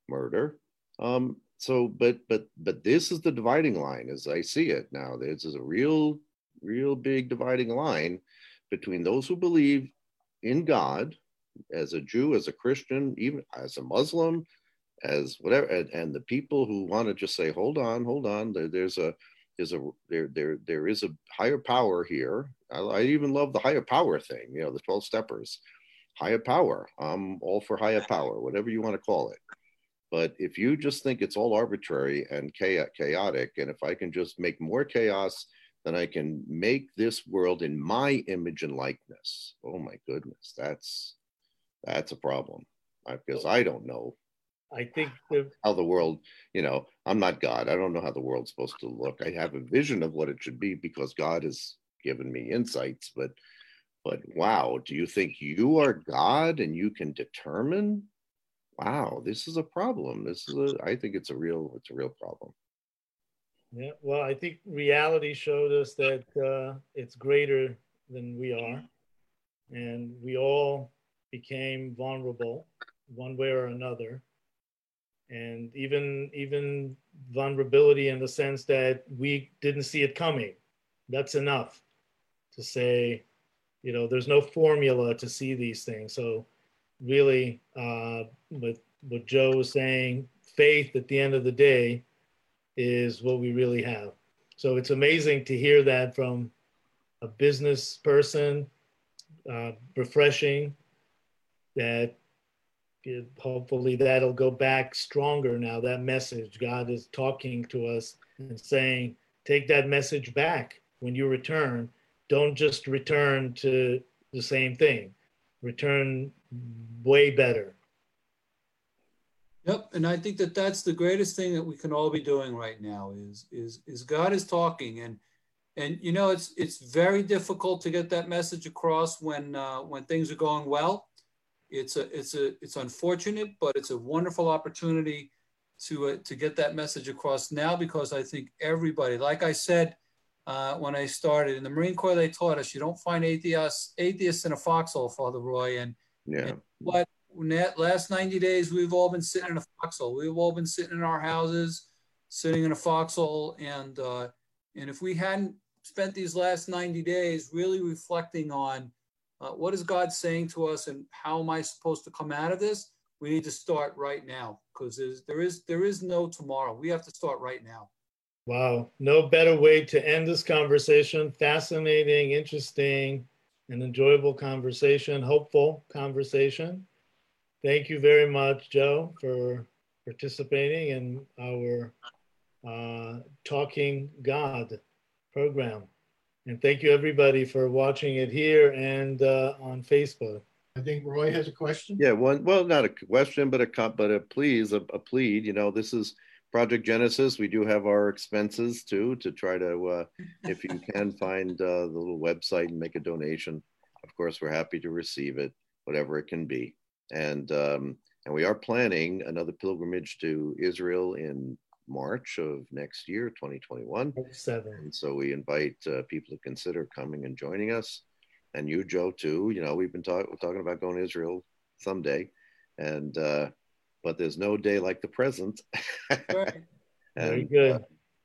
murder. Um, so, but but but this is the dividing line as I see it now. This is a real, real big dividing line between those who believe in God as a Jew, as a Christian, even as a Muslim, as whatever, and, and the people who want to just say, hold on, hold on, there, there's a there's a there there there is a higher power here. I, I even love the higher power thing, you know, the 12 steppers higher power. I'm all for higher power, whatever you want to call it. But if you just think it's all arbitrary and chaotic, and if I can just make more chaos, then I can make this world in my image and likeness. Oh my goodness, that's that's a problem because I don't know. I think the, how the world, you know, I'm not God. I don't know how the world's supposed to look. I have a vision of what it should be because God has given me insights, but but wow, do you think you are God and you can determine? Wow, this is a problem. This is a, I think it's a real, it's a real problem. Yeah, well, I think reality showed us that uh, it's greater than we are, and we all became vulnerable one way or another, and even even vulnerability in the sense that we didn't see it coming. That's enough to say you know there's no formula to see these things. So really uh, what what joe was saying faith at the end of the day is what we really have. So it's amazing to hear that from a business person uh, refreshing that hopefully that'll go back stronger now. That message god is talking to us and saying take that message back when you return. Don't just return to the same thing. Return way better. Yep and i think that that's the greatest thing that we can all be doing right now is is is god is talking. And and you know it's it's very difficult to get that message across when uh, when things are going well it's a it's a it's unfortunate but it's a wonderful opportunity to uh, to get that message across now because i think everybody like i said uh, when I started. In the Marine Corps, they taught us you don't find atheists atheists in a foxhole, Father Roy. And, yeah. and what last 90 days we've all been sitting in a foxhole. We've all been sitting in our houses, sitting in a foxhole, and uh, and if we hadn't spent these last 90 days really reflecting on uh, what is God saying to us and how am I supposed to come out of this, we need to start right now because there is there is no tomorrow. We have to start right now. Wow, no better way to end this conversation. Fascinating, interesting, and enjoyable conversation, hopeful conversation. Thank you very much, Joe, for participating in our uh, Talking God program. And thank you everybody for watching it here and uh, on Facebook. I think Roy has a question. Yeah, one. Well, not a question, but a but a please, a, a plead. You know, this is Project Genesis. We do have our expenses too to try to, uh, if you can find uh, the little website and make a donation. Of course, we're happy to receive it, whatever it can be. And um, and we are planning another pilgrimage to Israel in March of next year, 2021. Seven. And so we invite uh, people to consider coming and joining us, and you, Joe, too. You know, we've been talk- talking about going to Israel someday, and uh, but there's no day like the present. right. Very good. Uh,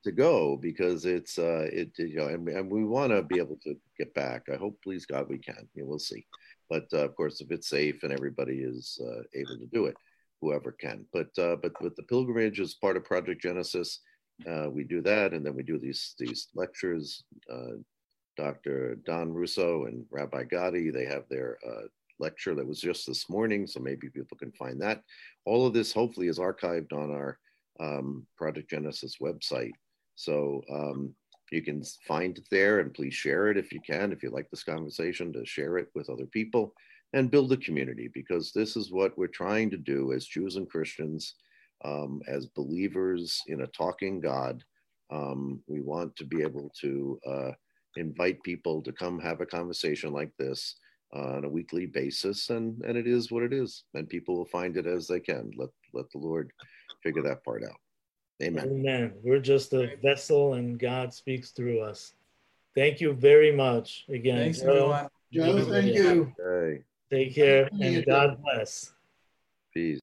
to go because it's uh it you know and, and we want to be able to get back i hope please god we can you know, we'll see but uh, of course if it's safe and everybody is uh, able to do it whoever can. But uh, but with the pilgrimage as part of Project Genesis, uh, we do that, and then we do these these lectures. Uh, Dr. Don Russo and Rabbi Gadi, they have their uh, lecture that was just this morning, so maybe people can find that. All of this hopefully is archived on our um, Project Genesis website, so um, you can find it there, and please share it if you can. If you like this conversation, to share it with other people and build a community because this is what we're trying to do as Jews and Christians, um, as believers in a talking God. Um, we want to be able to uh, invite people to come have a conversation like this uh, on a weekly basis, and and it is what it is, and people will find it as they can. Let let the Lord figure that part out. Amen. Amen. We're just a vessel, and God speaks through us. Thank you very much again. Thanks, everyone. Joe, thank you. Okay. Take care and God bless. Peace.